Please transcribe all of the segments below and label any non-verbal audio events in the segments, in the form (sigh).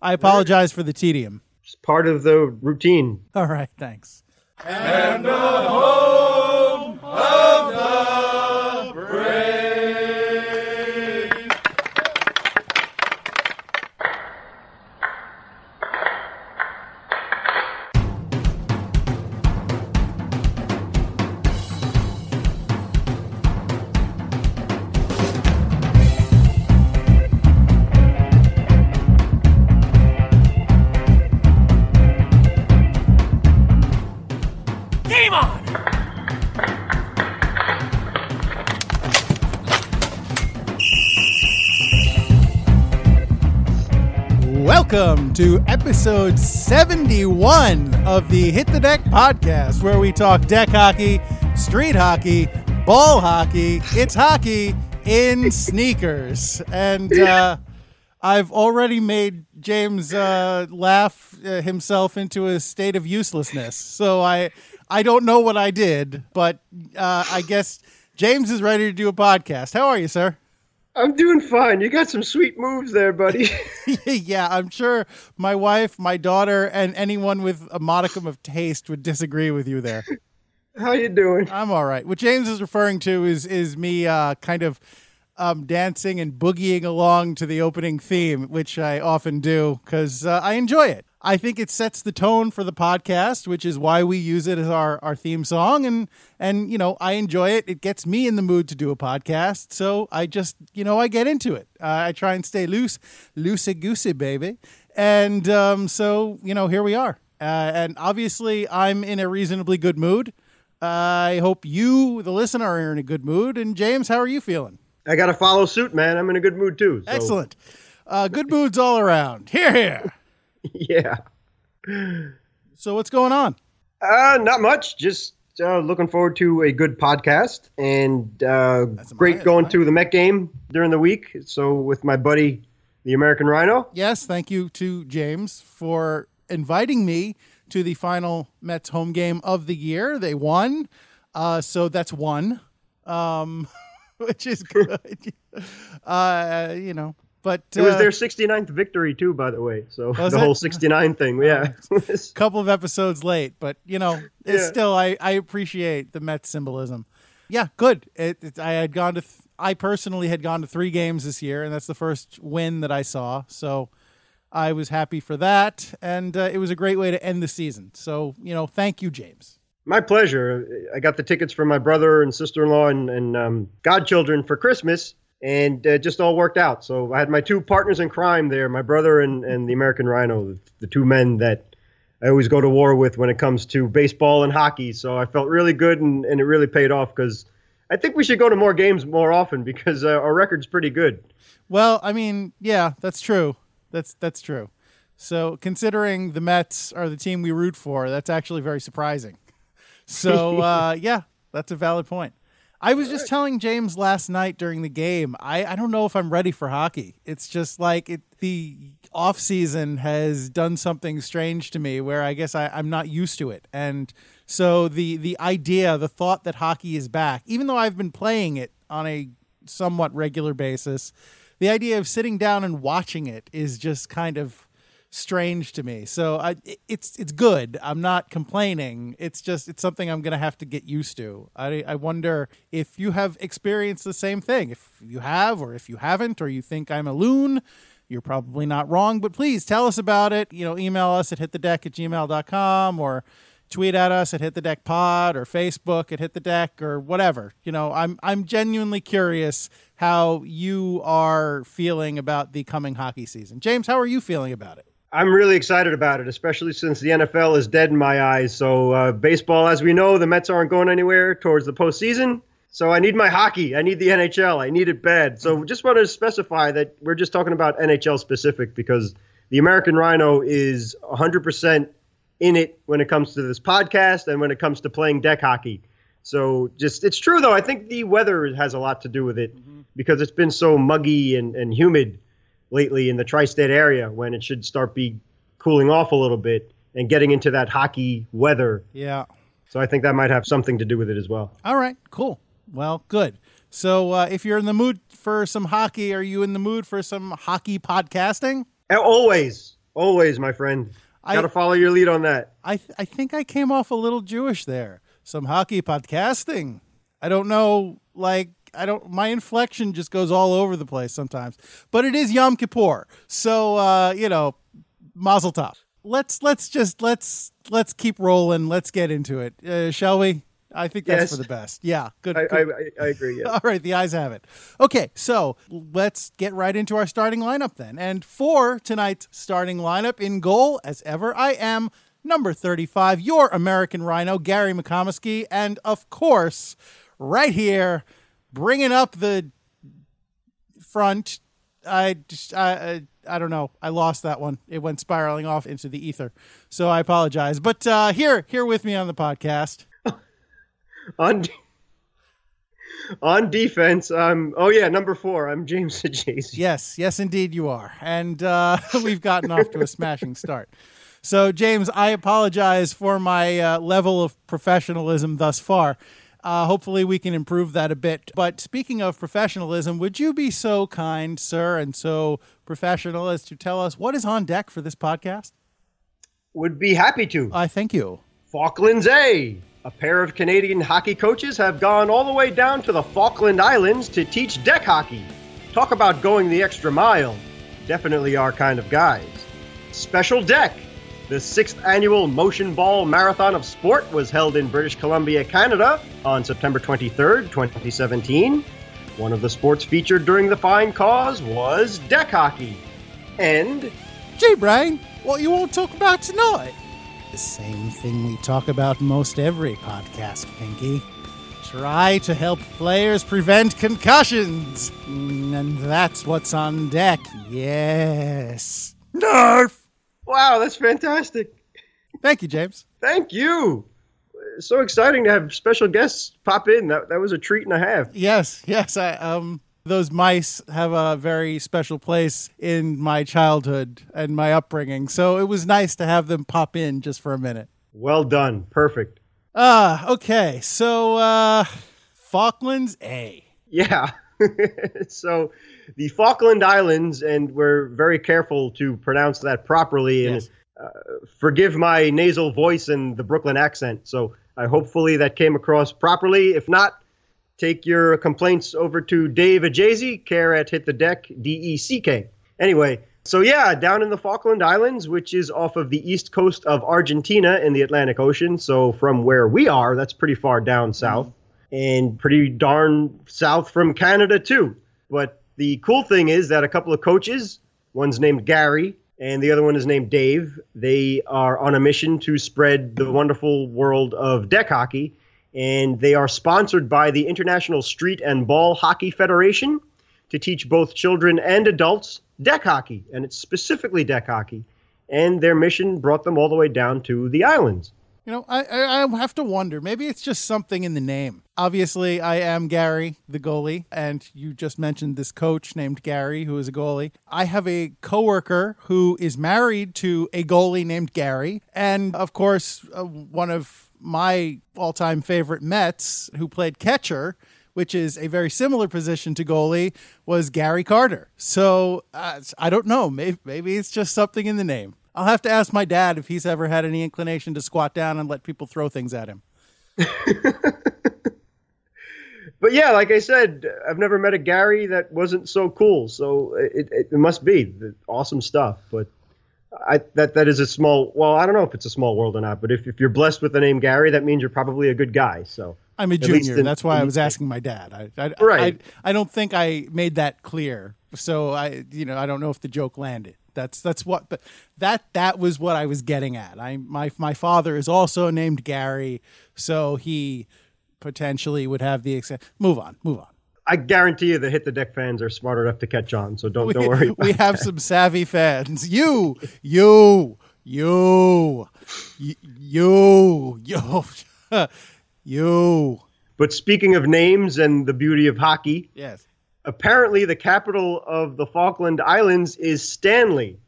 I apologize for the tedium. It's part of the routine. All right, thanks. Game Welcome to episode 71 of the Hit the Deck podcast, where we talk deck hockey, street hockey, ball hockey. It's hockey in (laughs) sneakers. And uh, I've already made James uh, laugh uh, himself into a state of uselessness. So I, I don't know what I did, but uh, I guess James is ready to do a podcast. How are you, sir? I'm doing fine. You got some sweet moves there, buddy. (laughs) (laughs) yeah, I'm sure my wife, my daughter, and anyone with a modicum of taste would disagree with you there. How you doing? I'm all right. What James is referring to is is me uh, kind of um, dancing and boogieing along to the opening theme, which I often do because uh, I enjoy it. I think it sets the tone for the podcast, which is why we use it as our, our theme song. And and you know, I enjoy it. It gets me in the mood to do a podcast, so I just you know I get into it. Uh, I try and stay loose, loosey goosey, baby. And um, so you know, here we are. Uh, and obviously, I'm in a reasonably good mood. I hope you, the listener, are in a good mood. And James, how are you feeling? I got to follow suit, man. I'm in a good mood too. so- Excellent. Uh, good moods all around. Hear, hear. (laughs) Yeah. So what's going on? Uh, not much. Just uh, looking forward to a good podcast and uh, great going to the Met game during the week. So with my buddy, the American Rhino. Yes, thank you to James for inviting me to the final Mets home game of the year. They won, uh, so that's one, um, (laughs) which is good. (laughs) uh, you know, but It was uh, their 69th victory too, by the way. So the it? whole 69 thing, yeah. A (laughs) couple of episodes late, but you know, it's Yeah. still I, I appreciate the Mets symbolism. Yeah, good. It, it, I had gone to th- I personally had gone to three games this year, and that's the first win that I saw. So I was happy for that, and uh, it was a great way to end the season. So you know, thank you, James. My pleasure. I got the tickets for my brother and sister-in-law and, and um, godchildren for Christmas, and uh, it just all worked out. So I had my two partners in crime there, my brother and, and the American Rhino, the, the two men that I always go to war with when it comes to baseball and hockey. So I felt really good, and, and it really paid off because I think we should go to more games more often because uh, our record's pretty good. Well, I mean, yeah, that's true. That's that's true. So considering the Mets are the team we root for, that's actually very surprising. So (laughs) uh, yeah, that's a valid point. I was just telling James last night during the game. I, I don't know if I'm ready for hockey. It's just like it, the off season has done something strange to me where I guess I, I'm not used to it. And so the the idea, the thought that hockey is back, even though I've been playing it on a somewhat regular basis, the idea of sitting down and watching it is just kind of strange to me. So I, it's it's good. I'm not complaining. It's just it's something I'm gonna have to get used to. I I wonder if you have experienced the same thing. If you have, or if you haven't, or you think I'm a loon. You're probably not wrong, but please tell us about it. You know, email us at hitthedeck at gmail.com or tweet at us at hit the deck pod or Facebook at hit the deck or whatever. You know, I'm I'm genuinely curious how you are feeling about the coming hockey season. James, how are you feeling about it? I'm really excited about it, especially since the NFL is dead in my eyes. So, uh, baseball, as we know, the Mets aren't going anywhere towards the postseason. So, I need my hockey. I need the NHL. I need it bad. So, just wanted to specify that we're just talking about NHL specific because the American Rhino is 100% in it when it comes to this podcast and when it comes to playing deck hockey. So, just it's true though. I think the weather has a lot to do with it because it's been so muggy and, and humid lately in the tri-state area when it should start be cooling off a little bit and getting into that hockey weather. Yeah. So I think that might have something to do with it as well. All right, cool. Well, good. So, uh, if you're in the mood for some hockey, are you in the mood for some hockey podcasting? Always, Always, my friend. I- Got to follow your lead on that. I th- I think I came off a little Jewish there. Some hockey podcasting. I don't know. Like I don't. My inflection just goes all over the place sometimes. But it is Yom Kippur, so uh, you know, Mazel Tov. Let's let's just let's let's keep rolling. Let's get into it, uh, shall we? I think that's Yes. for the best. Yeah, good. I, good. I, I agree. Yeah. (laughs) All right, the ayes have it. Okay, so let's get right into our starting lineup then. And for tonight's starting lineup, in goal, as ever, I am number 35, your American Rhino, Gary McComiskey. And of course, right here, bringing up the front, I just, I, I, I don't know. I lost that one. It went spiraling off into the ether. So I apologize. But uh, here, here with me on the podcast. (laughs) on on defense, um, oh yeah, number four. I'm James (laughs) Sajazi. Yes, yes, indeed you are. And uh, (laughs) we've gotten off to a smashing start. So, James, I apologize for my uh, level of professionalism thus far. Uh, hopefully, we can improve that a bit. But speaking of professionalism, would you be so kind, sir, and so professional as to tell us what is on deck for this podcast? Would be happy to. I thank you. Falklands A. A pair of Canadian hockey coaches have gone all the way down to the Falkland Islands to teach deck hockey. Talk about going the extra mile. Definitely our kind of guys. Special Deck. The sixth annual Motion Ball Marathon of Sport was held in British Columbia, Canada on September 23rd, 2017. One of the sports featured during the fine cause was deck hockey. And Gee, Brain, what you want to talk about tonight? The same thing we talk about most every podcast, Pinky. Try to help players prevent concussions. Mm, And that's what's on deck. Yes. Narf! Wow, that's fantastic. Thank you, James. Thank you. So exciting to have special guests pop in. That that was a treat and a half. Yes, yes. I um those mice have a very special place in my childhood and my upbringing. So it was nice to have them pop in just for a minute. Well done. Perfect. Ah, okay. So uh Falklands A. Yeah. (laughs) so the Falkland Islands, and we're very careful to pronounce that properly. And Yes. Uh, forgive my nasal voice and the Brooklyn accent. So I hopefully that came across properly. If not, take your complaints over to Dave Ajazi, care at Hit the Deck, D E C K. Anyway, so yeah, down in the Falkland Islands, which is off of the east coast of Argentina in the Atlantic Ocean. So from where we are, that's pretty far down south mm-hmm. and pretty darn south from Canada too. But the cool thing is that a couple of coaches, one's named Gary and the other one is named Dave, they are on a mission to spread the wonderful world of deck hockey. And they are sponsored by the International Street and Ball Hockey Federation to teach both children and adults deck hockey, and it's specifically deck hockey. And their mission brought them all the way down to the islands. You know, I, I I have to wonder. Maybe it's just something in the name. Obviously, I am Gary, the goalie, and you just mentioned this coach named Gary, who is a goalie. I have a coworker who is married to a goalie named Gary, and of course, uh, one of my all-time favorite Mets, who played catcher. Which is a very similar position to goalie, was Gary Carter. So uh, I don't know. Maybe, maybe it's just something in the name. I'll have to ask my dad if he's ever had any inclination to squat down and let people throw things at him. (laughs) But yeah, like I said, I've never met a Gary that wasn't so cool. So it, it, it must be awesome stuff. But I that that is a small. Well, I don't know if it's a small world or not. But if, if you're blessed with the name Gary, that means you're probably a good guy. So I'm a junior. in- That's why I was asking my dad. I, I, Right. I, I don't think I made that clear. So I, you know, I don't know if the joke landed. That's that's what, but that that was what I was getting at. I my my father is also named Gary, so he potentially would have the ex- move on, move on. I guarantee you, the hit the deck fans are smart enough to catch on. So don't We, don't worry. We have some savvy fans. You, you, you, you, you, (laughs) you, you. But speaking of names and the beauty of hockey, Yes. Apparently the capital of the Falkland Islands is Stanley.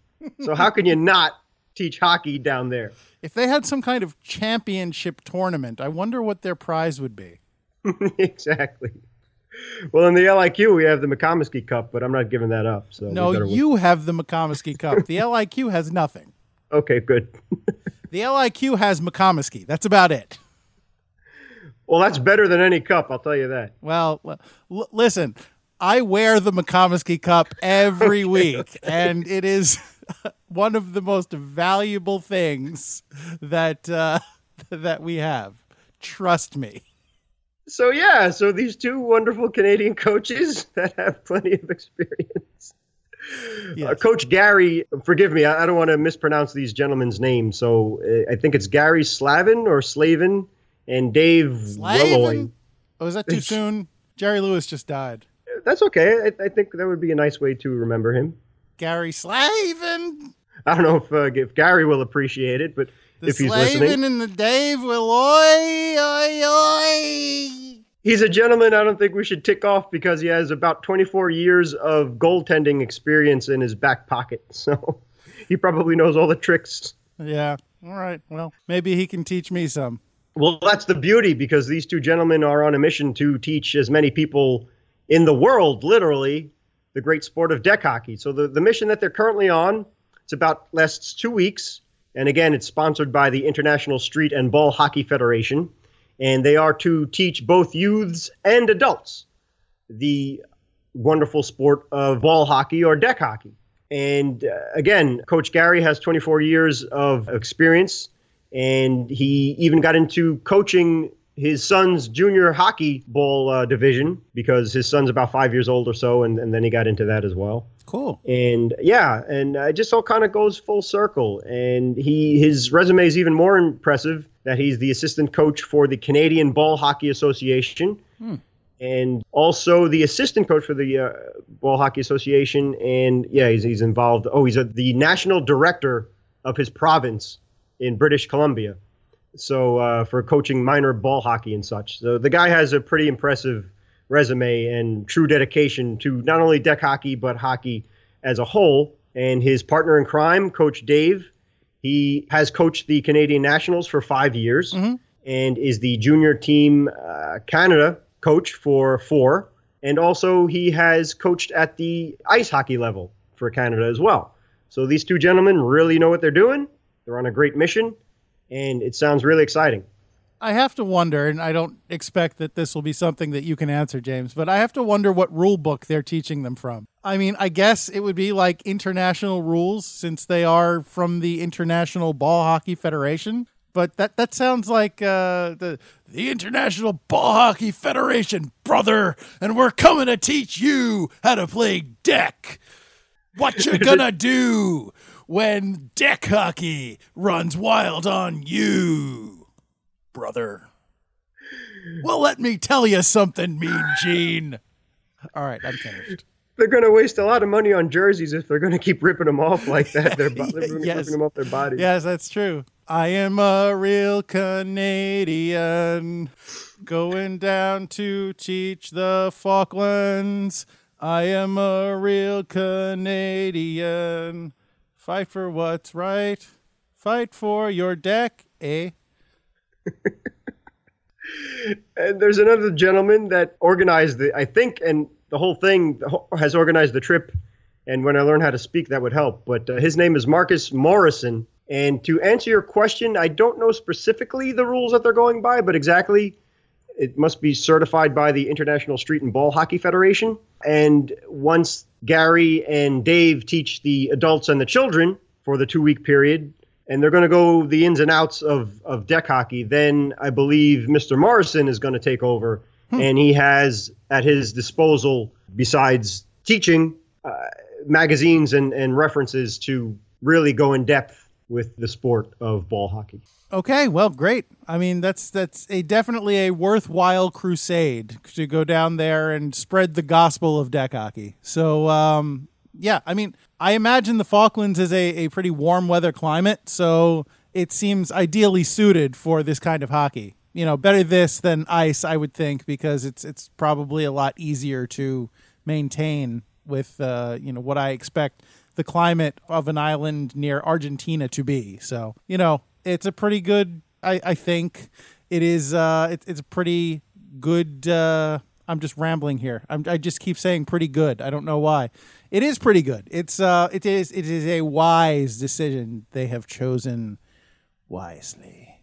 So how can you (laughs) not teach hockey down there? If they had some kind of championship tournament, I wonder what their prize would be. (laughs) exactly. Well, in the LIQ, we have the McComiskey Cup, but I'm not giving that up. So No, you have the McComiskey Cup. The (laughs) LIQ has nothing. Okay, good. The LIQ has McComiskey. That's about it. Well, that's better than any cup, I'll tell you that. Well, l- listen, I wear the McComiskey Cup every (laughs) week, and it is (laughs) one of the most valuable things that uh, (laughs) that we have. Trust me. So yeah, so these two wonderful Canadian coaches that have plenty of experience. Uh, Coach Gary, forgive me, I, I don't want to mispronounce these gentlemen's names. So uh, I think it's Gary Slavin or Slavin and Dave Willoy. Slavin? Oh, is that too soon? Jerry Lewis just died. That's okay. I, I think that would be a nice way to remember him. Gary Slavin. I don't know if uh, if Gary will appreciate it, but The if he's Slavin listening, and the Dave will oi, oi, oi. he's a gentleman. I don't think we should tick off because he has about 24 years of goaltending experience in his back pocket. (laughs) So he probably knows all the tricks. Yeah. All right. Well, maybe he can teach me some. Well, that's the beauty because these two gentlemen are on a mission to teach as many people in the world, literally, the great sport of deck hockey. So the, the mission that they're currently on, it's about lasts two weeks. And again, it's sponsored by the International Street and Ball Hockey Federation. And they are to teach both youths and adults the wonderful sport of ball hockey or deck hockey. And uh, again, Coach Gary has 24 years of experience, and he even got into coaching his son's junior hockey ball uh, division because his son's about five years old or so, and, and then he got into that as well. Cool. And yeah, and uh, it just all kind of goes full circle. And he his resume is even more impressive that he's the assistant coach for the Canadian Ball Hockey Association, and also the assistant coach for the uh, Ball Hockey Association. And yeah, he's, he's involved. Oh, he's a, the national director of his province in British Columbia. So uh, for coaching minor ball hockey and such. So the guy has a pretty impressive resume and true dedication to not only deck hockey but hockey as a whole. And his partner in crime, Coach Dave, he has coached the Canadian Nationals for five years and is the junior team uh, Canada coach for four. And also, he has coached at the ice hockey level for Canada as well. So these two gentlemen really know what they're doing. They're on a great mission, and it sounds really exciting. I have to wonder, and I don't expect that this will be something that you can answer, James, but I have to wonder what rule book they're teaching them from. I mean, I guess it would be like international rules since they are from the International Ball Hockey Federation. But that, that sounds like uh, the the International Ball Hockey Federation, brother, and we're coming to teach you how to play deck. What you (laughs) gonna do when deck hockey runs wild on you? brother. Well, let me tell you something, Mean Gene. All right, I'm finished. They're going to waste a lot of money on jerseys if they're going to keep ripping them off like that. They're, bo- they're (laughs) Yes. ripping them off their bodies. Yes, that's true. I am a real Canadian going down to teach the Falklands. I am a real Canadian. Fight for what's right. Fight for your deck, eh? (laughs) And there's another gentleman that organized the, I think, and the whole thing has organized the trip. And when I learn how to speak, that would help. But uh, his name is Marcus Morrison. And to answer your question, I don't know specifically the rules that they're going by, but exactly it must be certified by the International Street and Ball Hockey Federation. And once Gary and Dave teach the adults and the children for the two week period, and they're going to go the ins and outs of, of deck hockey, then I believe Mr. Morrison is going to take over. And he has at his disposal, besides teaching, uh, magazines and, and references to really go in depth with the sport of ball hockey. Okay, well, great. I mean, that's that's a definitely a worthwhile crusade to go down there and spread the gospel of deck hockey. So, um, yeah, I mean, I imagine the Falklands is a, a pretty warm weather climate, so it seems ideally suited for this kind of hockey. You know, better this than ice, I would think, because it's it's probably a lot easier to maintain with uh, you know what I expect the climate of an island near Argentina to be. So you know, it's a pretty good. I, I think it is. Uh, it, it's a pretty good uh, I'm just rambling here. I'm, I just keep saying pretty good. I don't know why. It is pretty good. It's uh, it is it is a wise decision they have chosen wisely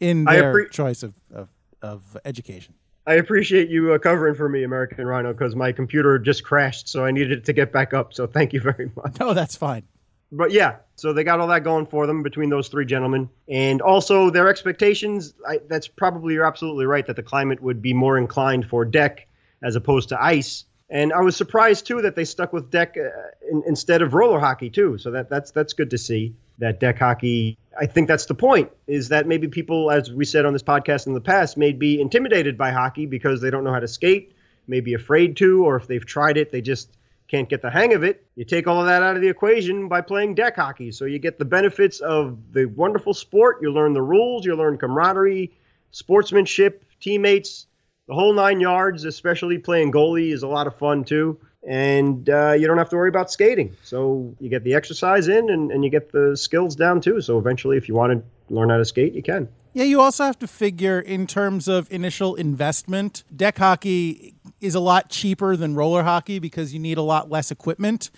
in their appre- choice of, of of education. I appreciate you uh, covering for me, American Rhino, because my computer just crashed, so I needed it to get back up. So thank you (laughs) very much. No, that's fine. But yeah, so they got all that going for them between those three gentlemen, and also their expectations. I, that's probably you're absolutely right that the climate would be more inclined for deck as opposed to ice. And I was surprised too that they stuck with deck uh, in, instead of roller hockey too. So that that's that's good to see that deck hockey. I think that's the point is that maybe people, as we said on this podcast in the past, may be intimidated by hockey because they don't know how to skate, may be afraid to, or if they've tried it, they just can't get the hang of it. You take all of that out of the equation by playing deck hockey. So you get the benefits of the wonderful sport. You learn the rules, you learn camaraderie, sportsmanship, teammates, the whole nine yards, especially playing goalie is a lot of fun too and uh, you don't have to worry about skating. So you get the exercise in and, and you get the skills down too. So eventually, if you want to learn how to skate, you can. Yeah, you also have to figure in terms of initial investment. Deck hockey is a lot cheaper than roller hockey because you need a lot less equipment,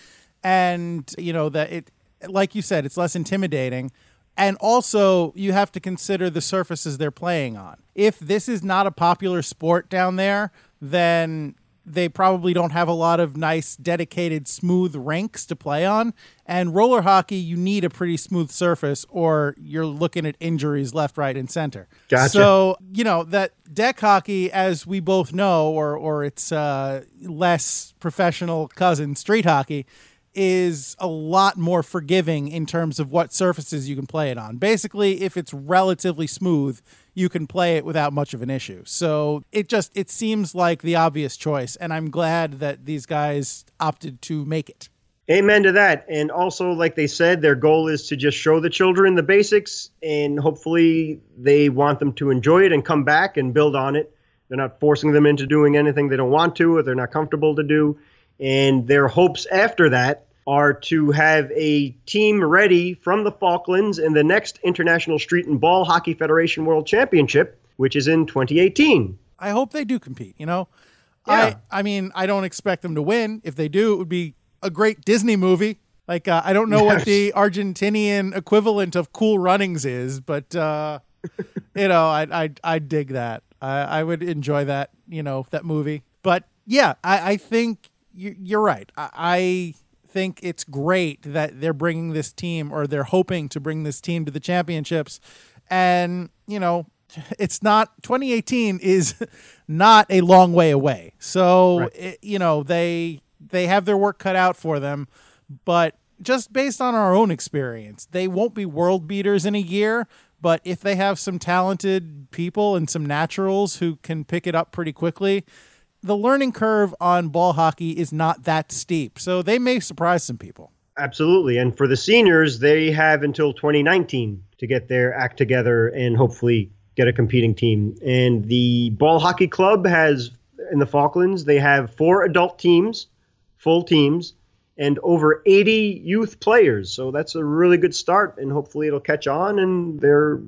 and you know that it, like you said, it's less intimidating. And also, you have to consider the surfaces they're playing on. If this is not a popular sport down there, then they probably don't have a lot of nice dedicated smooth rinks to play on. And roller hockey you need a pretty smooth surface or you're looking at injuries left right and center. Gotcha. so you know that deck hockey as we both know or or its uh, less professional cousin street hockey is a lot more forgiving in terms of what surfaces you can play it on. Basically if it's relatively smooth you can play it without much of an issue. So it just it seems like the obvious choice, and I'm glad that these guys opted to make it. Amen to that. And also, like they said, their goal is to just show the children the basics, and hopefully they want them to enjoy it and come back and build on it. They're not forcing them into doing anything they don't want to or they're not comfortable to do. And their hopes after that are to have a team ready from the Falklands in the next International Street and Ball Hockey Federation World Championship, which is in 2018. I hope they do compete. You know, yeah. I I mean, I don't expect them to win. If they do, it would be a great Disney movie. Like uh, I don't know yes. what the Argentinian equivalent of Cool Runnings is, but uh, (laughs) you know, I I I dig that. I, I would enjoy that. You know, that movie. But yeah, I I think you're right. I think it's great that they're bringing this team or they're hoping to bring this team to the championships. And, you know, it's not 2018 is (laughs) not a long way away. So, right. it, you know, they they have their work cut out for them, but just based on our own experience, they won't be world beaters in a year, but if they have some talented people and some naturals who can pick it up pretty quickly, the learning curve on ball hockey is not that steep. So they may surprise some people. Absolutely. And for the seniors, they have until 2019 to get their act together and hopefully get a competing team. And the ball hockey club has in the Falklands, they have four adult teams, full teams, and over 80 youth players. So that's a really good start, and hopefully it'll catch on and their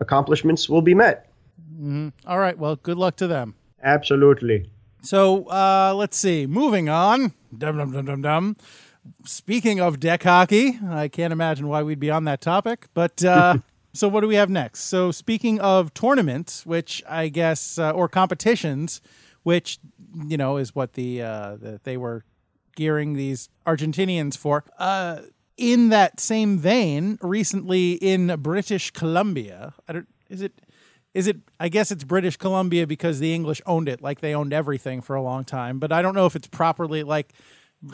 accomplishments will be met. Mm-hmm. All right. Well, good luck to them. Absolutely. So uh, let's see. Moving on. Dum dum dum dum dum. Speaking of deck hockey, I can't imagine why we'd be on that topic. But uh, (laughs) so what do we have next? So speaking of tournaments, which I guess uh, or competitions, which you know is what the uh, that they were gearing these Argentinians for. Uh, in that same vein, recently in British Columbia, I don't, is it is it i guess it's british columbia because the english owned it like they owned everything for a long time but i don't know if it's properly like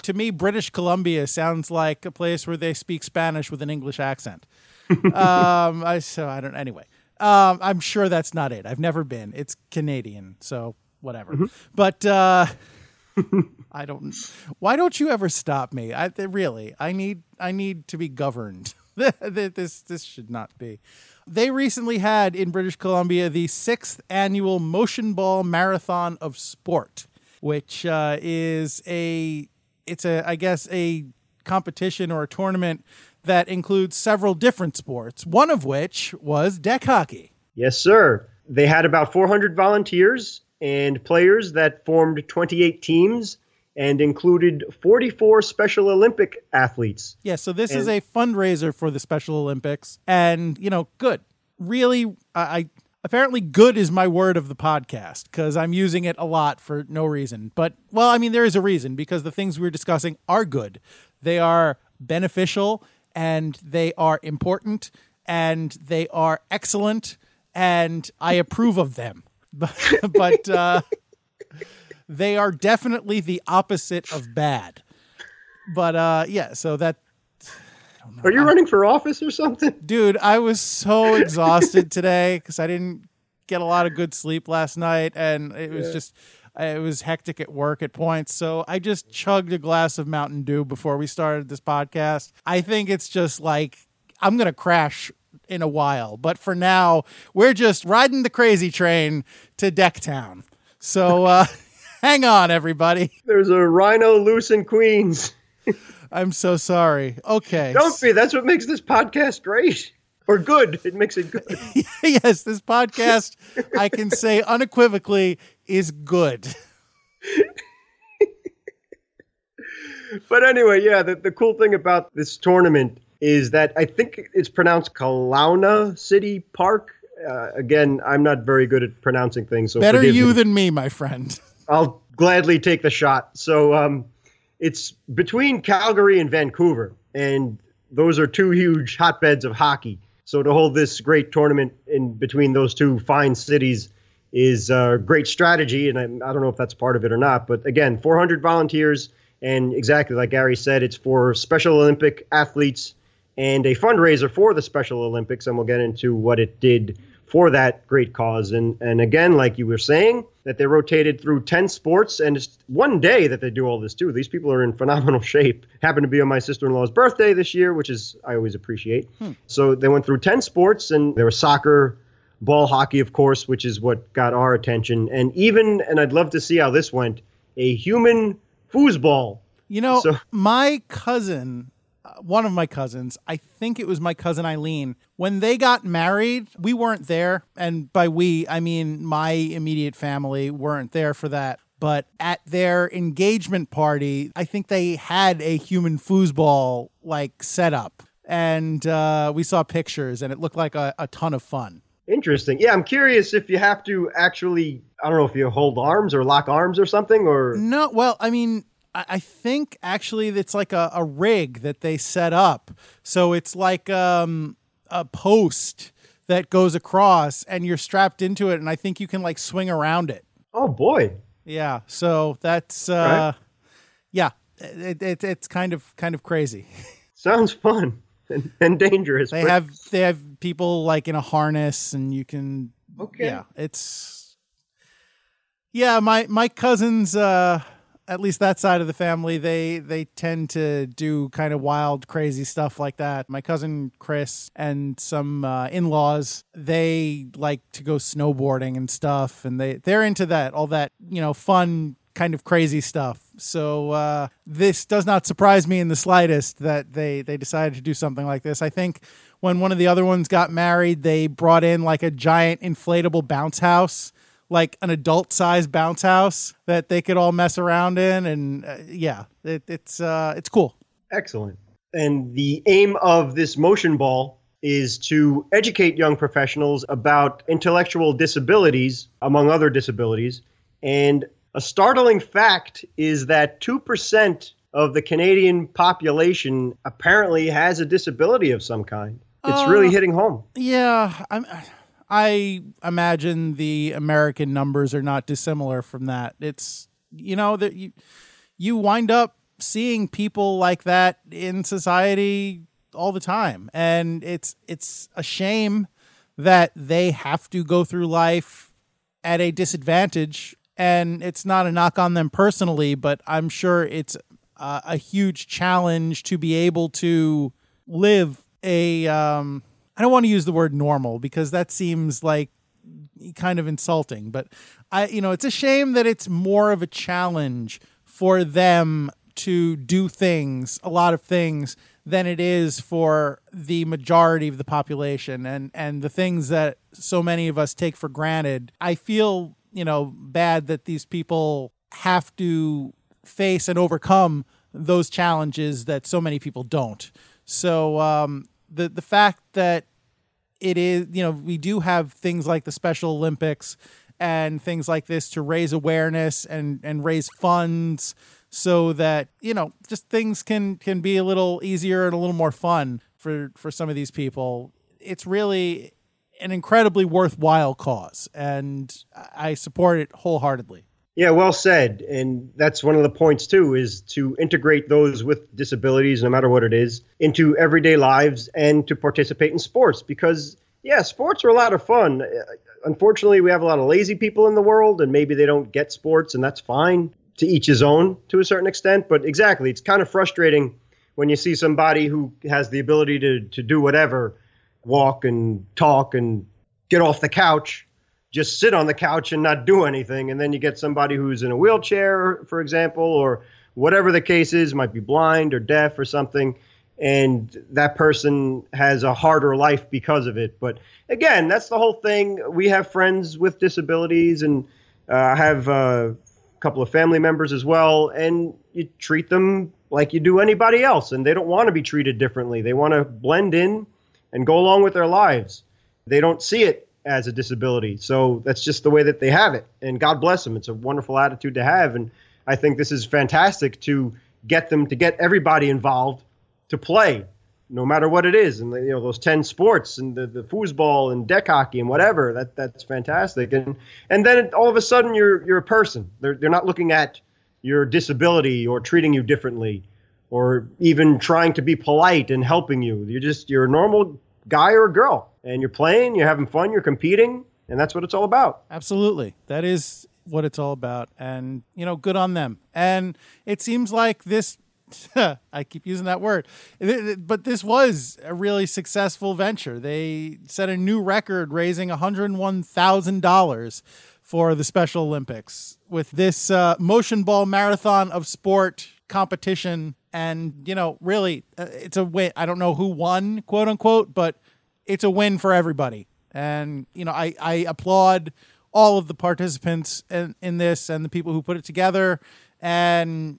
to me british columbia sounds like a place where they speak spanish with an english accent. (laughs) Um i so i don't anyway um i'm sure that's not it. I've never been. It's canadian so whatever. Mm-hmm. but uh (laughs) i don't why don't you ever stop me? I really i need i need to be governed. (laughs) This this should not be they recently had in British Columbia the sixth annual Motion Ball Marathon of Sport, which uh, is a it's a I guess a competition or a tournament that includes several different sports. One of which was deck hockey. Yes, sir. They had about 400 volunteers and players that formed 28 teams and included 44 Special Olympic athletes. Yeah, so this And- is a fundraiser for the Special Olympics, and you know, good. Really, I, I apparently good is my word of the podcast because I'm using it a lot for no reason. But well, I mean, there is a reason because the things we're discussing are good. They are beneficial and they are important and they are excellent, and I approve of them. But, (laughs) but uh, they are definitely the opposite of bad. But uh, yeah, so that Are you running for office or something? (laughs) dude i was so exhausted today because i didn't get a lot of good sleep last night and it was just it was hectic at work at points. So i just chugged a glass of mountain dew before we started this podcast. I think it's just like i'm gonna crash in a while but for now we're just riding the crazy train to decktown. So uh (laughs) hang on everybody (laughs) There's a rhino loose in Queens. i'm so sorry okay Don't be. That's what makes this podcast great. Or good. It makes it good. (laughs) yes, this podcast, I can say unequivocally, is good. (laughs) But anyway, yeah, the, the cool thing about this tournament is that I think it's pronounced Kelowna City Park. Uh, again, I'm not very good at pronouncing things, so Better you me. than me, my friend. I'll gladly take the shot. So um, it's between Calgary and Vancouver, and those are two huge hotbeds of hockey. So to hold this great tournament in between those two fine cities is a great strategy, and I, I don't know if that's part of it or not. But again, 400 volunteers, and exactly like Gary said, it's for Special Olympic athletes and a fundraiser for the Special Olympics, and we'll get into what it did for that great cause. And and again, like you were saying, that they rotated through ten sports, and it's one day that they do all this too. These people are in phenomenal (laughs) shape. Happened to be on my sister-in-law's birthday this year, which is I always appreciate. Hmm. So they went through ten sports, and there was soccer. Ball hockey, of course, which is what got our attention, and even, and I'd love to see how this went, a human foosball. You know, So- my cousin, one of my cousins, I think it was my cousin Eileen, when they got married, we weren't there. And by we, I mean my immediate family weren't there for that. But at their engagement party, I think they had a human foosball like set up. And uh, we saw pictures, and it looked like a, a ton of fun. Interesting. Yeah, I'm curious if you have to actually, I don't know if you hold arms or lock arms or something, or No, well, I mean, I, I think actually it's like a, a rig that they set up. So it's like um, a post that goes across and you're strapped into it. And I think you can like swing around it. oh boy, Yeah. So that's, uh, yeah, it, it, it's kind of, kind of crazy. (laughs) sounds fun and, and dangerous. They but- have, they have people like in a harness and you can, okay. yeah, it's yeah. My my cousins, uh, at least that side of the family, they they tend to do kind of wild, crazy stuff like that. My cousin Chris and some uh, in laws, they like to go snowboarding and stuff, and they they're into that, all that you know, fun kind of crazy stuff. So uh, this does not surprise me in the slightest that they they decided to do something like this. I think when one of the other ones got married, they brought in like a giant inflatable bounce house, like an adult sized bounce house that they could all mess around in, and uh, yeah, it, it's uh, it's cool. Excellent. And the aim of this motion ball is to educate young professionals about intellectual disabilities, among other disabilities. And a startling fact is that 2% of the Canadian population apparently has a disability of some kind. It's Uh, really hitting home. Yeah, I'm. I imagine the American numbers are not dissimilar from that. It's you know that you you wind up seeing people like that in society all the time, and it's it's a shame that they have to go through life at a disadvantage. And it's not a knock on them personally, but I'm sure it's uh, a huge challenge to be able to live a um I don't want to use the word normal because that seems like kind of insulting, but I you know, it's a shame that it's more of a challenge for them to do things, a lot of things than it is for the majority of the population and and the things that so many of us take for granted. I feel you know, bad that these people have to face and overcome those challenges that so many people don't. So um, the the fact that it is, you know, we do have things like the Special Olympics and things like this to raise awareness and and raise funds so that you know just things can can be a little easier and a little more fun for for some of these people. It's really an incredibly worthwhile cause and i support it wholeheartedly yeah well said and that's one of the points too is to integrate those with disabilities no matter what it is into everyday lives and to participate in sports because yeah sports are a lot of fun unfortunately, we have a lot of lazy people in the world, and maybe they don't get sports, and that's fine. To each his own to a certain extent. But exactly, it's kind of frustrating when you see somebody who has the ability to, to do whatever, walk and talk and get off the couch, just sit on the couch and not do anything. And then you get somebody who's in a wheelchair, for example, or whatever the case is, might be blind or deaf or something and that person has a harder life because of it. But again, that's the whole thing. We have friends with disabilities, and uh, I have a couple of family members as well, and you treat them like you do anybody else, and they don't want to be treated differently. They want to blend in and go along with their lives. They don't see it as a disability, so that's just the way that they have it. And God bless them. It's a wonderful attitude to have, and I think this is fantastic to get them to get everybody involved to play, no matter what it is. And you know those ten sports and the, the foosball and deck hockey and whatever. That that's fantastic. And and then all of a sudden you're you're a person. They're they're not looking at your disability or treating you differently or even trying to be polite and helping you. You're just you're a normal guy or a girl and you're playing, you're having fun, you're competing, and that's what it's all about. Absolutely. That is what it's all about and you know good on them. And it seems like this (laughs) I keep using that word. But this was a really successful venture. They set a new record raising $101,000 for the Special Olympics with this uh, motion ball marathon of sport competition. And, you know, really, uh, it's a win. I don't know who won, quote unquote, but it's a win for everybody. And, you know, I, I applaud all of the participants in, in this and the people who put it together. And,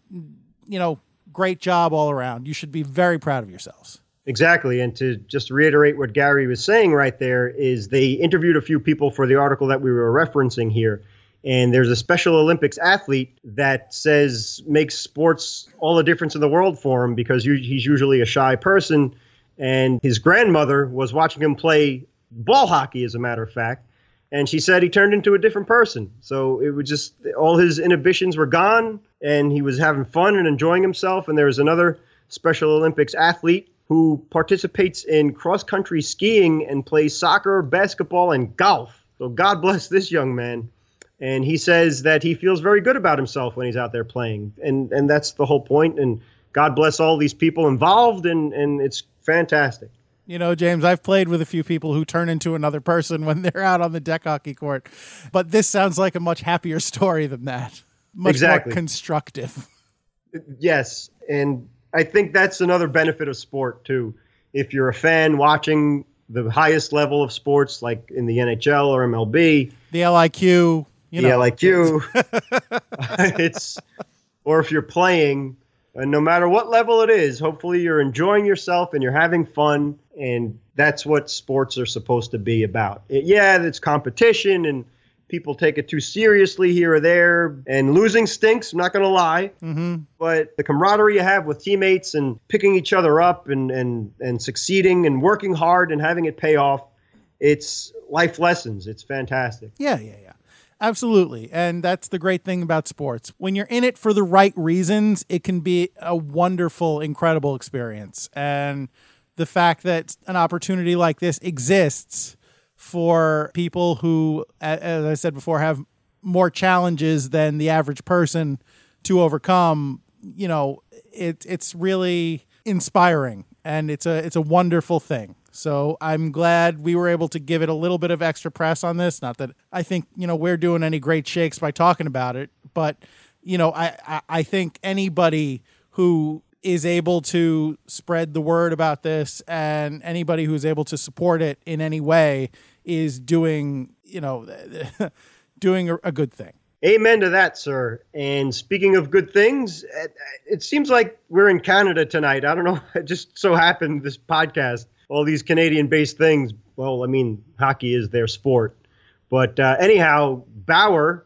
you know, great job all around. You should be very proud of yourselves. Exactly. And to just reiterate what Gary was saying right there is they interviewed a few people for the article that we were referencing here. And there's a Special Olympics athlete that says makes sports all the difference in the world for him because he's usually a shy person. And his grandmother was watching him play ball hockey, as a matter of fact and she said he turned into a different person. So it was just all his inhibitions were gone, and he was having fun and enjoying himself. And there was another Special Olympics athlete who participates in cross country skiing and plays soccer, basketball, and golf. So God bless this young man. And he says that he feels very good about himself when he's out there playing, and and that's the whole point. And God bless all these people involved, and and it's fantastic. You know, James, I've played with a few people who turn into another person when they're out on the deck hockey court, but this sounds like a much happier story than that. Much exactly. more constructive. Yes, and I think that's another benefit of sport too. If you're a fan watching the highest level of sports, like in the NHL or MLB, the LIQ, you know. LIQ, (laughs) (laughs) it's or if you're playing and no matter what level it is, hopefully you're enjoying yourself and you're having fun. And that's what sports are supposed to be about. It, yeah, it's competition and people take it too seriously here or there. And losing stinks, I'm not going to lie. Mm-hmm. But the camaraderie you have with teammates and picking each other up and, and, and succeeding and working hard and having it pay off, it's life lessons. It's fantastic. Yeah, yeah, yeah. Absolutely. And that's the great thing about sports. When you're in it for the right reasons, it can be a wonderful, incredible experience. And the fact that an opportunity like this exists for people who, as I said before, have more challenges than the average person to overcome, you know, it, it's really inspiring and it's a it's a wonderful thing. So I'm glad we were able to give it a little bit of extra press on this. Not that I think you know we're doing any great shakes by talking about it, but you know I I, I think anybody who is able to spread the word about this and anybody who's able to support it in any way is doing you know (laughs) doing a, good thing. Amen to that, sir. And speaking of good things, it seems like we're in Canada tonight. I don't know. (laughs) It just so happened this podcast, all these Canadian based things. Well, I mean, hockey is their sport. But uh, anyhow, Bauer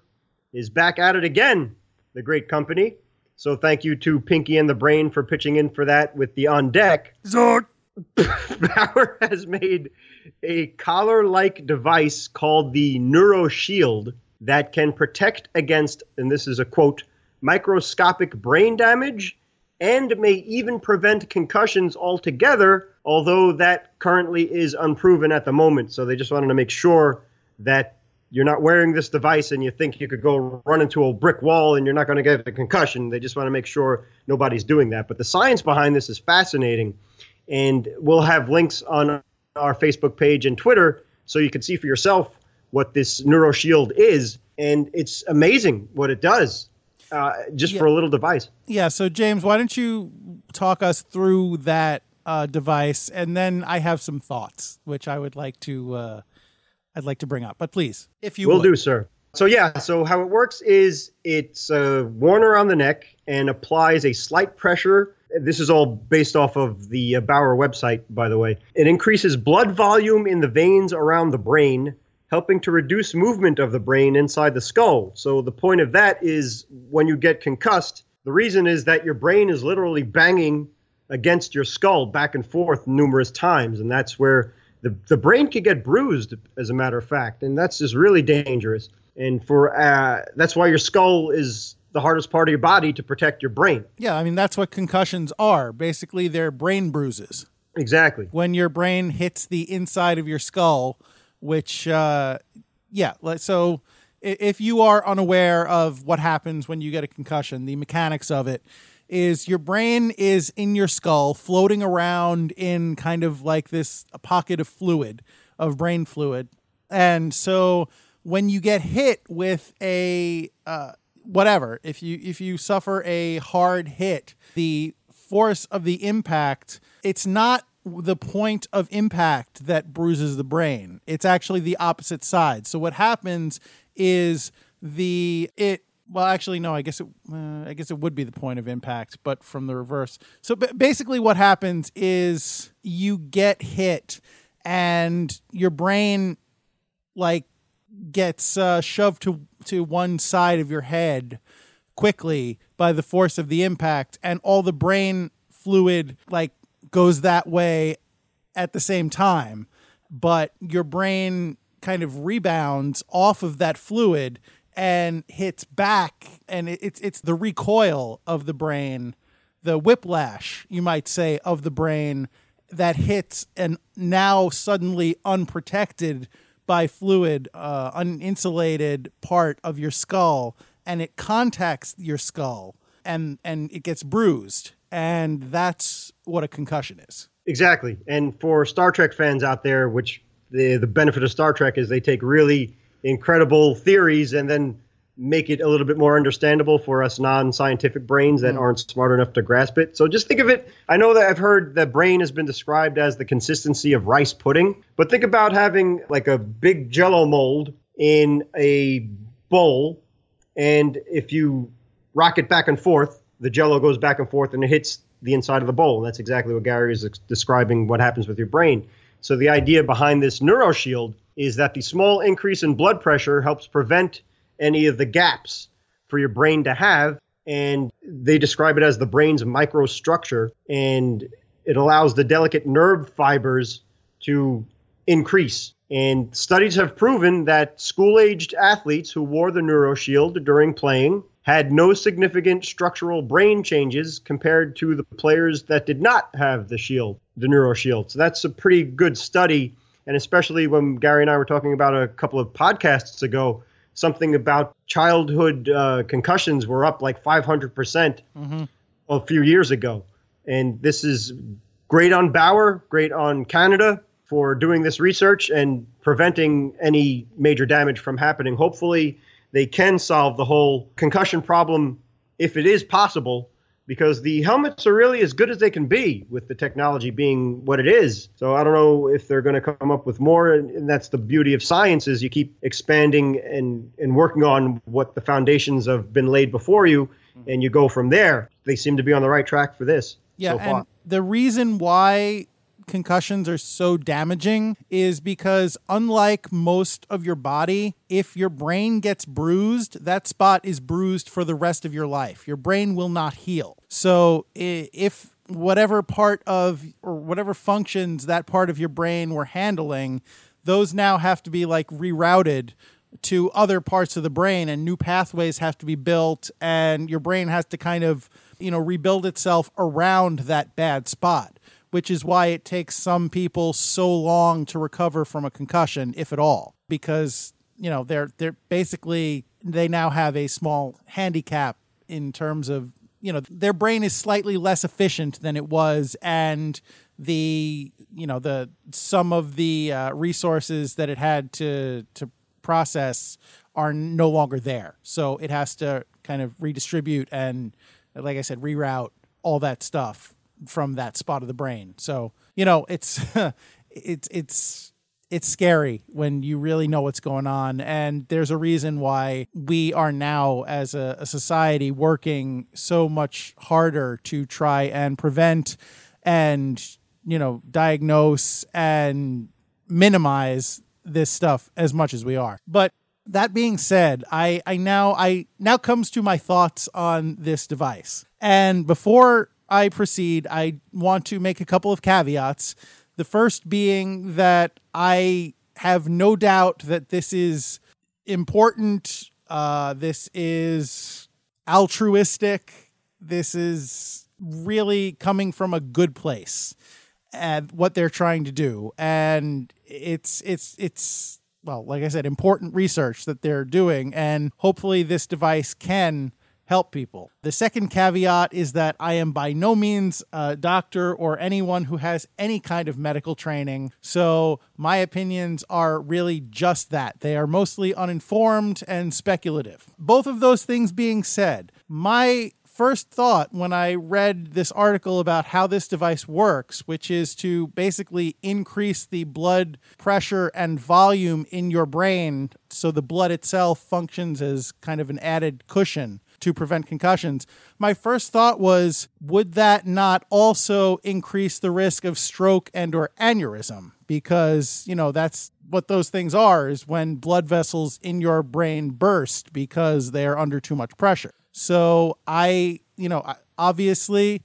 is back at it again, the great company. So thank you to Pinky and the Brain for pitching in for that with the on deck. Zort. (laughs) Bauer has made a collar like device called the NeuroShield that can protect against, and this is a quote, microscopic brain damage and may even prevent concussions altogether, although that currently is unproven at the moment. So they just wanted to make sure that you're not wearing this device and you think you could go run into a brick wall and you're not going to get a concussion. They just want to make sure nobody's doing that. But the science behind this is fascinating. And we'll have links on our Facebook page and Twitter so you can see for yourself what this NeuroShield is. And it's amazing what it does uh, just Yeah. for a little device. Yeah. So James, why don't you talk us through that uh, device, and then I have some thoughts which I would like to uh, I'd like to bring up. But please, if you Will would. do, sir. So yeah, so how it works is it's uh, worn around the neck and applies a slight pressure. This is all based off of the uh, Bauer website, by the way. It increases blood volume in the veins around the brain, helping to reduce movement of the brain inside the skull. So the point of that is when you get concussed, the reason is that your brain is literally banging against your skull back and forth numerous times, and that's where the, the brain could get bruised, as a matter of fact, and that's just really dangerous. And for uh, that's why your skull is the hardest part of your body to protect your brain. Yeah, I mean that's what concussions are. Basically, they're brain bruises. Exactly. when your brain hits the inside of your skull, which, uh, yeah, so if you are unaware of what happens when you get a concussion, the mechanics of it is your brain is in your skull floating around in kind of like this pocket of fluid, of brain fluid. And so when you get hit with a, uh, whatever, if you, if you suffer a hard hit, the force of the impact, it's not the point of impact that bruises the brain. It's actually the opposite side. So what happens is the it well actually no I guess it uh, I guess it would be the point of impact but from the reverse. So ba- basically what happens is you get hit and your brain like gets uh, shoved to to one side of your head quickly by the force of the impact and all the brain fluid like goes that way at the same time but your brain kind of rebounds off of that fluid and hits back and it, it's it's the recoil of the brain the whiplash you might say of the brain that hits and now suddenly unprotected by fluid uh, uninsulated part of your skull and it contacts your skull and and it gets bruised and that's what a concussion is Exactly. And for Star Trek fans out there, which the the benefit of Star Trek is they take really incredible theories and then make it a little bit more understandable for us non-scientific brains that mm. aren't smart enough to grasp it. So just think of it. I know that I've heard that brain has been described as the consistency of rice pudding, but think about having like a big jello mold in a bowl and if you rock it back and forth, the jello goes back and forth and it hits the inside of the bowl. And that's exactly what Gary is describing what happens with your brain. So the idea behind this NeuroShield is that the small increase in blood pressure helps prevent any of the gaps for your brain to have. And they describe it as the brain's microstructure. And it allows the delicate nerve fibers to increase. And studies have proven that school aged athletes who wore the NeuroShield during playing had no significant structural brain changes compared to the players that did not have the shield, the NeuroShield. So that's a pretty good study. And especially when Gary and I were talking about a couple of podcasts ago, something about childhood uh, concussions were up like 500% a few years ago. And this is great on Bauer, great on Canada for doing this research and preventing any major damage from happening. Hopefully, they can solve the whole concussion problem if it is possible, because the helmets are really as good as they can be with the technology being what it is. So I don't know if they're going to come up with more, and that's the beauty of science is you keep expanding and and working on what the foundations have been laid before you, mm-hmm. and you go from there. They seem to be on the right track for this. Yeah, so far. and the reason why concussions are so damaging is because unlike most of your body, if your brain gets bruised, that spot is bruised for the rest of your life. Your brain will not heal. So if whatever part of or whatever functions that part of your brain were handling, those now have to be like rerouted to other parts of the brain and new pathways have to be built and your brain has to kind of you know rebuild itself around that bad spot which is why it takes some people so long to recover from a concussion if at all because you know they're they're basically they now have a small handicap in terms of you know their brain is slightly less efficient than it was and the you know the some of the uh, resources that it had to to process are no longer there. So it has to kind of redistribute and like i said reroute all that stuff from that spot of the brain. So you know it's (laughs) it's it's it's scary when you really know what's going on. And there's a reason why we are now as a, a society working so much harder to try and prevent and you know diagnose and minimize this stuff as much as we are. But that being said i i now i now comes to my thoughts on this device. And before i proceed i want to make a couple of caveats the first being that I have no doubt that this is important. Uh, this is altruistic. This is really coming from a good place and what they're trying to do. And it's, it's, it's, well, like I said, important research that they're doing. And hopefully this device can help people. The second caveat is that I am by no means a doctor or anyone who has any kind of medical training. So my opinions are really just that. They are mostly uninformed and speculative. Both of those things being said, my first thought when I read this article about how this device works, which is to basically increase the blood pressure and volume in your brain so the blood itself functions as kind of an added cushion to prevent concussions. My first thought was would that not also increase the risk of stroke and or aneurysm because, you know, that's what those things are is when blood vessels in your brain burst because they're under too much pressure. So I, you know, obviously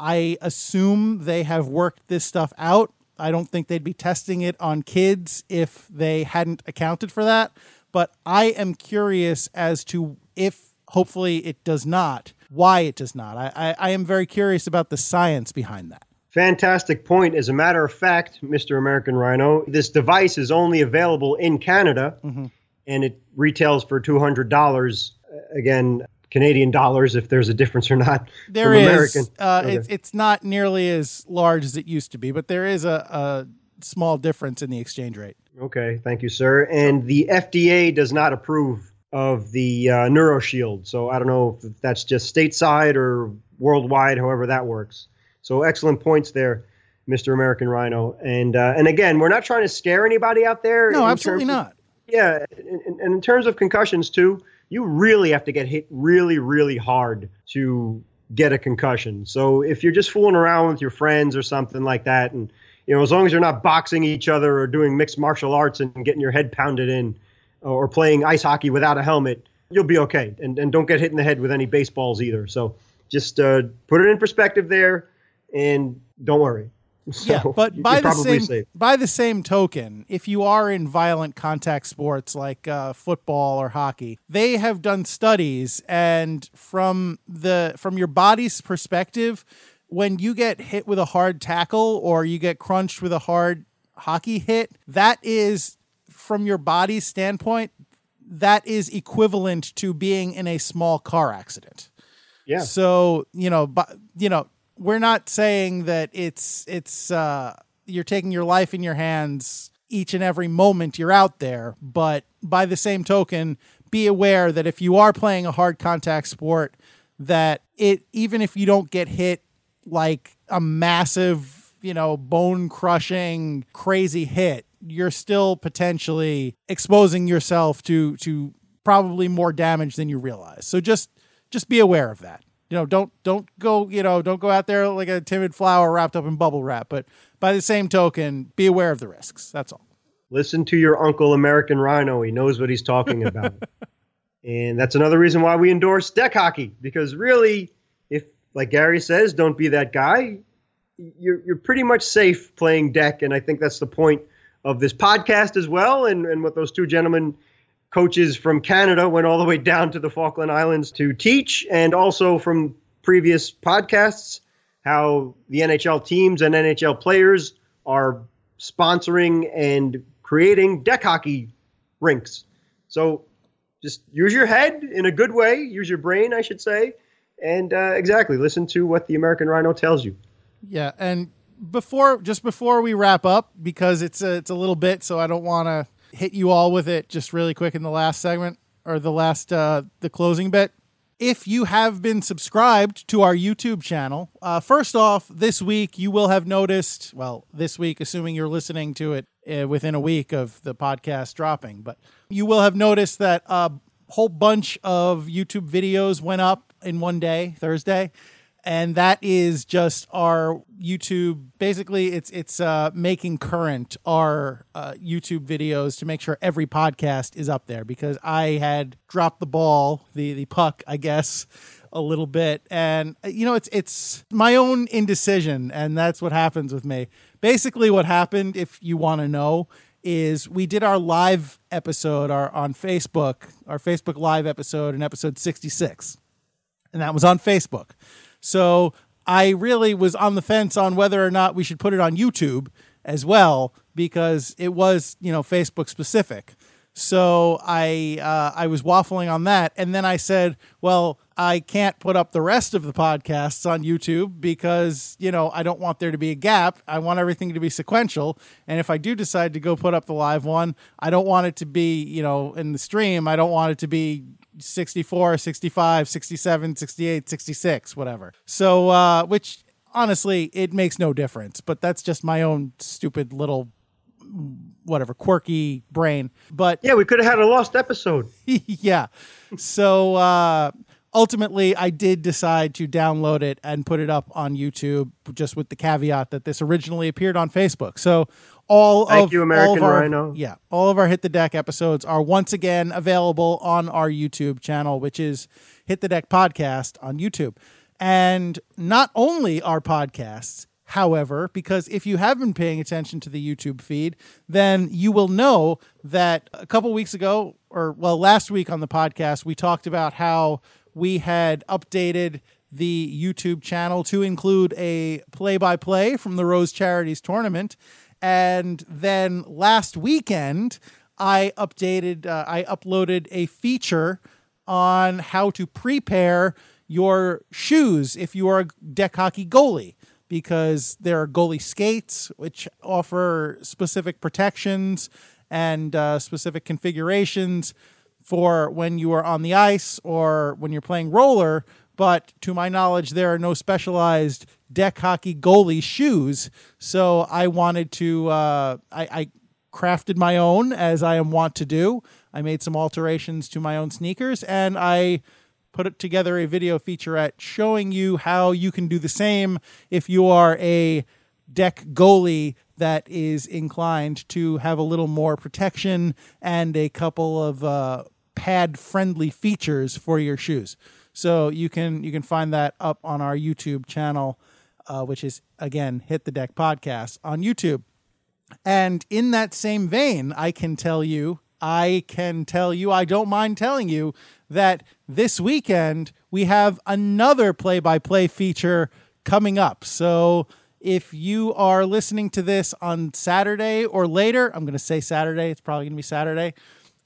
I assume they have worked this stuff out. I don't think they'd be testing it on kids if they hadn't accounted for that. But I am curious as to if hopefully it does not, why it does not. I, I, I, am very curious about the science behind that. Fantastic point. As a matter of fact, Mr. American Rhino, this device is only available in Canada mm-hmm. and it retails for $200. Again, Canadian dollars, if there's a difference or not. There is. American. Uh, okay. it's, it's not nearly as large as it used to be, but there is a, a small difference in the exchange rate. Okay, thank you, sir. And the FDA does not approve of the uh, NeuroShield. So I don't know if that's just stateside or worldwide, however that works. So excellent points there, Mr. American Rhino. And uh, and again, we're not trying to scare anybody out there. No, absolutely not. Of, yeah, and, and in terms of concussions too, you really have to get hit really, really hard to get a concussion. So if you're just fooling around with your friends or something like that, and you know, as long as you're not boxing each other or doing mixed martial arts and getting your head pounded in, or playing ice hockey without a helmet, you'll be okay. And, and don't get hit in the head with any baseballs either. So just uh, put it in perspective there and don't worry. (laughs) So yeah, but by the same safe. by the same token, if you are in violent contact sports like uh, football or hockey, they have done studies, and from the from your body's perspective, when you get hit with a hard tackle or you get crunched with a hard hockey hit, that is from your body's standpoint, that is equivalent to being in a small car accident. Yeah. So, you know, but you know, we're not saying that it's it's uh you're taking your life in your hands each and every moment you're out there, but by the same token, be aware that if you are playing a hard contact sport that it even if you don't get hit like a massive, you know, bone crushing crazy hit, you're still potentially exposing yourself to to probably more damage than you realize. So just just be aware of that. You know, don't don't go, you know, don't go out there like a timid flower wrapped up in bubble wrap, but by the same token, be aware of the risks. That's all. Listen to your uncle American Rhino. He knows what he's talking (laughs) about. and that's another reason why we endorse deck hockey because really if like Gary says, don't be that guy. You're you're pretty much safe playing deck and I think that's the point of this podcast as well and and what those two gentlemen coaches from Canada went all the way down to the Falkland Islands to teach, and also from previous podcasts, how the NHL teams and NHL players are sponsoring and creating deck hockey rinks. So just use your head in a good way, use your brain, I should say, and uh, exactly listen to what the American Rhino tells you. Yeah, and before just before we wrap up, because it's a, it's a little bit, so I don't want to hit you all with it just really quick in the last segment or the last uh, the closing bit. If you have been subscribed to our YouTube channel, uh, first off, this week you will have noticed. Well, this week, assuming you're listening to it uh, within a week of the podcast dropping, but you will have noticed that a whole bunch of YouTube videos went up in one day, Thursday and that is just our YouTube. Basically, it's it's uh, making current our uh, YouTube videos to make sure every podcast is up there because I had dropped the ball, the the puck, I guess, a little bit, and uh, you know it's it's my own indecision, and that's what happens with me. Basically, what happened, if you want to know, is we did our live episode our on Facebook, our Facebook live episode in episode sixty six, and that was on Facebook. So I really was on the fence on whether or not we should put it on YouTube as well because it was, you know, Facebook specific. So I uh, I was waffling on that, and then I said, "Well, I can't put up the rest of the podcasts on YouTube because you know I don't want there to be a gap. I want everything to be sequential, and if I do decide to go put up the live one, I don't want it to be you know in the stream. I don't want it to be 64, 65, 67, 68, 66, whatever. So, uh, which honestly, it makes no difference, but that's just my own stupid little whatever quirky brain. But yeah, we could have had a lost episode. (laughs) yeah. So, uh, ultimately I did decide to download it and put it up on YouTube just with the caveat that this originally appeared on Facebook. So all Thank of you, American all of our, Rhino. Yeah, all of our Hit the Deck episodes are once again available on our YouTube channel, which is Hit the Deck Podcast on YouTube. And not only our podcasts, however, because if you have been paying attention to the YouTube feed, then you will know that a couple weeks ago, or well, last week on the podcast, we talked about how we had updated the YouTube channel to include a play by play from the Rose Charities tournament. And then last weekend, I updated, uh, I uploaded a feature on how to prepare your shoes if you are a deck hockey goalie because there are goalie skates which offer specific protections and uh, specific configurations for when you are on the ice or when you're playing roller but to my knowledge, there are no specialized deck hockey goalie shoes. So I wanted to, uh, I, I crafted my own as I am wont to do. I made some alterations to my own sneakers and I put together a video featurette showing you how you can do the same if you are a deck goalie that is inclined to have a little more protection and a couple of uh, pad friendly features for your shoes. So you can you can find that up on our YouTube channel, uh, which is again Hit the Deck Podcast on YouTube. And in that same vein, I can tell you, I can tell you, I don't mind telling you that this weekend we have another play-by-play feature coming up. So if you are listening to this on Saturday or later, I'm going to say Saturday, it's probably going to be Saturday,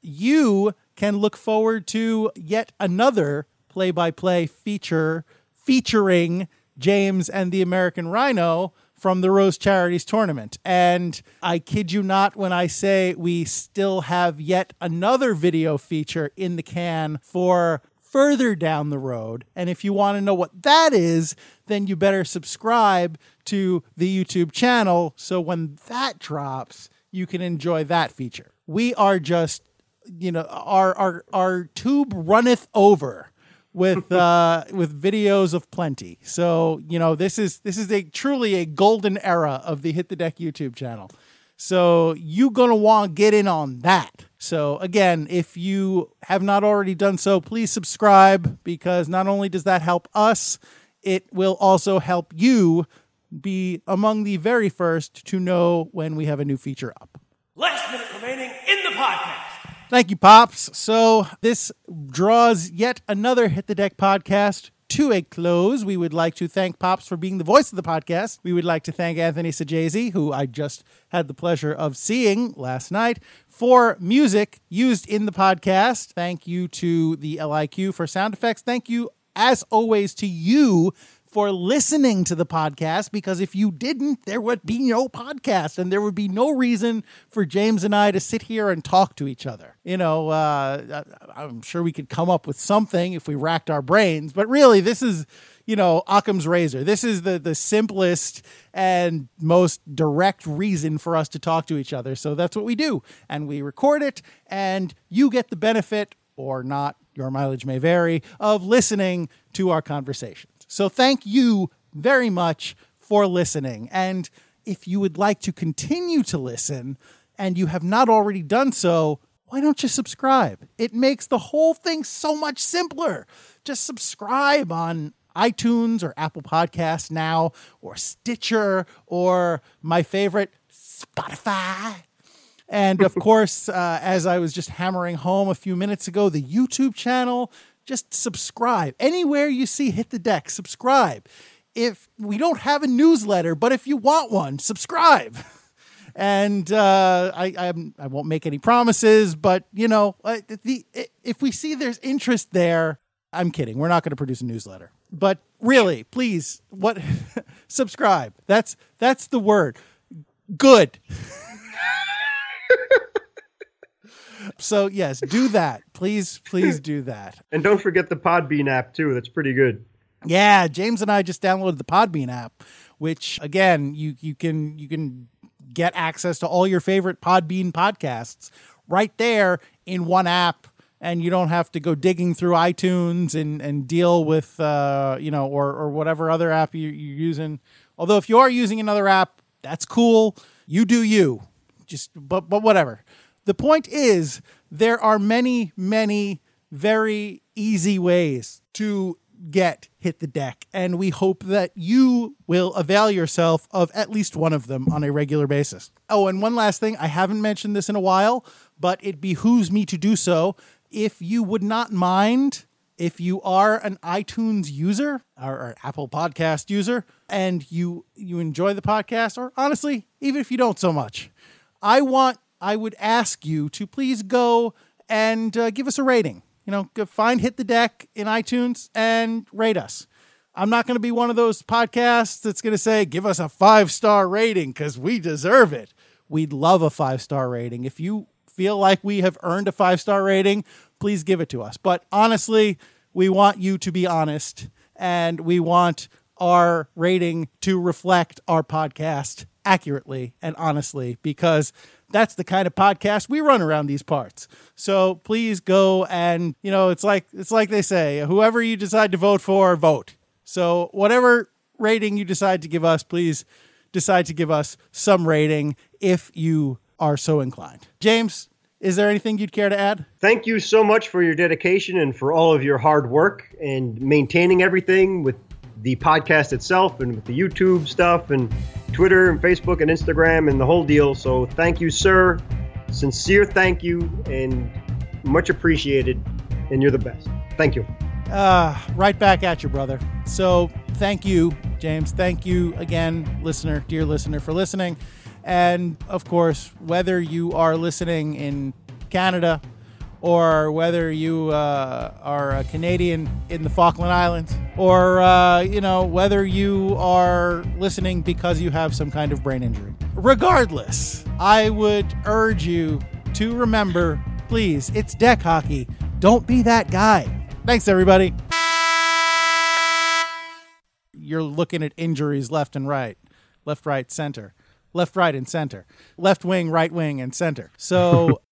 you can look forward to yet another play by play feature featuring James and the American Rhino from the Rose Charities tournament. And I kid you not when I say we still have yet another video feature in the can for further down the road. And if you want to know what that is, then you better subscribe to the YouTube channel so when that drops, you can enjoy that feature. We are just, you know, our our our tube runneth over with (laughs) uh with videos of plenty. So, you know, this is this is a truly a golden era of the Hit the Deck YouTube channel. So, you're going to want to get in on that. So, again, if you have not already done so, please subscribe because not only does that help us, it will also help you be among the very first to know when we have a new feature up. Last minute remaining in the podcast. Thank you, Pops. So, this draws yet another Hit the Deck podcast to a close. We would like to thank Pops for being the voice of the podcast. We would like to thank Anthony Sajazi, who I just had the pleasure of seeing last night, for music used in the podcast. Thank you to the LIQ for sound effects. Thank you, as always, to you for listening to the podcast because if you didn't, there would be no podcast and there would be no reason for James and I to sit here and talk to each other. You know, uh, I'm sure we could come up with something if we racked our brains, but really, this is. You know, Occam's razor. This is the the simplest and most direct reason for us to talk to each other. So that's what we do, and we record it, and you get the benefit or not. Your mileage may vary of listening to our conversations. So thank you very much for listening. And if you would like to continue to listen and you have not already done so, why don't you subscribe? It makes the whole thing so much simpler. Just subscribe on iTunes or Apple Podcasts now, or Stitcher, or my favorite, Spotify. And of (laughs) course, uh, as I was just hammering home a few minutes ago, the YouTube channel just subscribe. Anywhere you see Hit the Deck, subscribe. If we don't have a newsletter, but if you want one, subscribe. (laughs) And uh, I, I, I won't make any promises, but you know, uh, the if we see there's interest there, I'm kidding. We're not going to produce a newsletter, but really, please, what (laughs) subscribe? That's that's the word. Good. (laughs) so yes, do that. Please, please do that. And don't forget the Podbean app too. That's pretty good. Yeah, James and I just downloaded the Podbean app, which again, you you can you can get access to all your favorite Podbean podcasts right there in one app and you don't have to go digging through iTunes and, and deal with uh, you know or or whatever other app you, you're using. Although if you are using another app, that's cool. You do you. Just but but whatever. The point is, there are many, many very easy ways to get hit the deck, and we hope that you will avail yourself of at least one of them on a regular basis. Oh, and one last thing I haven't mentioned this in a while, but it behooves me to do so. If you would not mind, if you are an iTunes user or, or Apple Podcast user, and you you enjoy the podcast, or honestly, even if you don't so much, I want I would ask you to please go and uh, give us a rating. You know, find Hit the Deck in iTunes and rate us. I'm not going to be one of those podcasts that's going to say, give us a five star rating because we deserve it. We'd love a five star rating. If you feel like we have earned a five star rating, please give it to us. But honestly, we want you to be honest and we want our rating to reflect our podcast accurately and honestly because that's the kind of podcast we run around these parts. So please go and, you know, it's like it's like they say, whoever you decide to vote for, vote. So whatever rating you decide to give us, please decide to give us some rating if you are so inclined. James, is there anything you'd care to add? Thank you so much for your dedication and for all of your hard work and maintaining everything with the podcast itself and with the YouTube stuff and Twitter and Facebook and Instagram and the whole deal. So thank you, sir. Sincere thank you and much appreciated. And you're the best. Thank you. Uh, right back at you, brother. So thank you, James. Thank you again, listener, dear listener, for listening. And of course, whether you are listening in Canada or whether you uh, are a Canadian in the Falkland Islands, or uh, you know whether you are listening because you have some kind of brain injury. Regardless, I would urge you to remember, please, it's deck hockey. Don't be that guy. Thanks, everybody. You're looking at injuries left and right, left, right, center, left, right, and center, left wing, right wing, and center. So (laughs)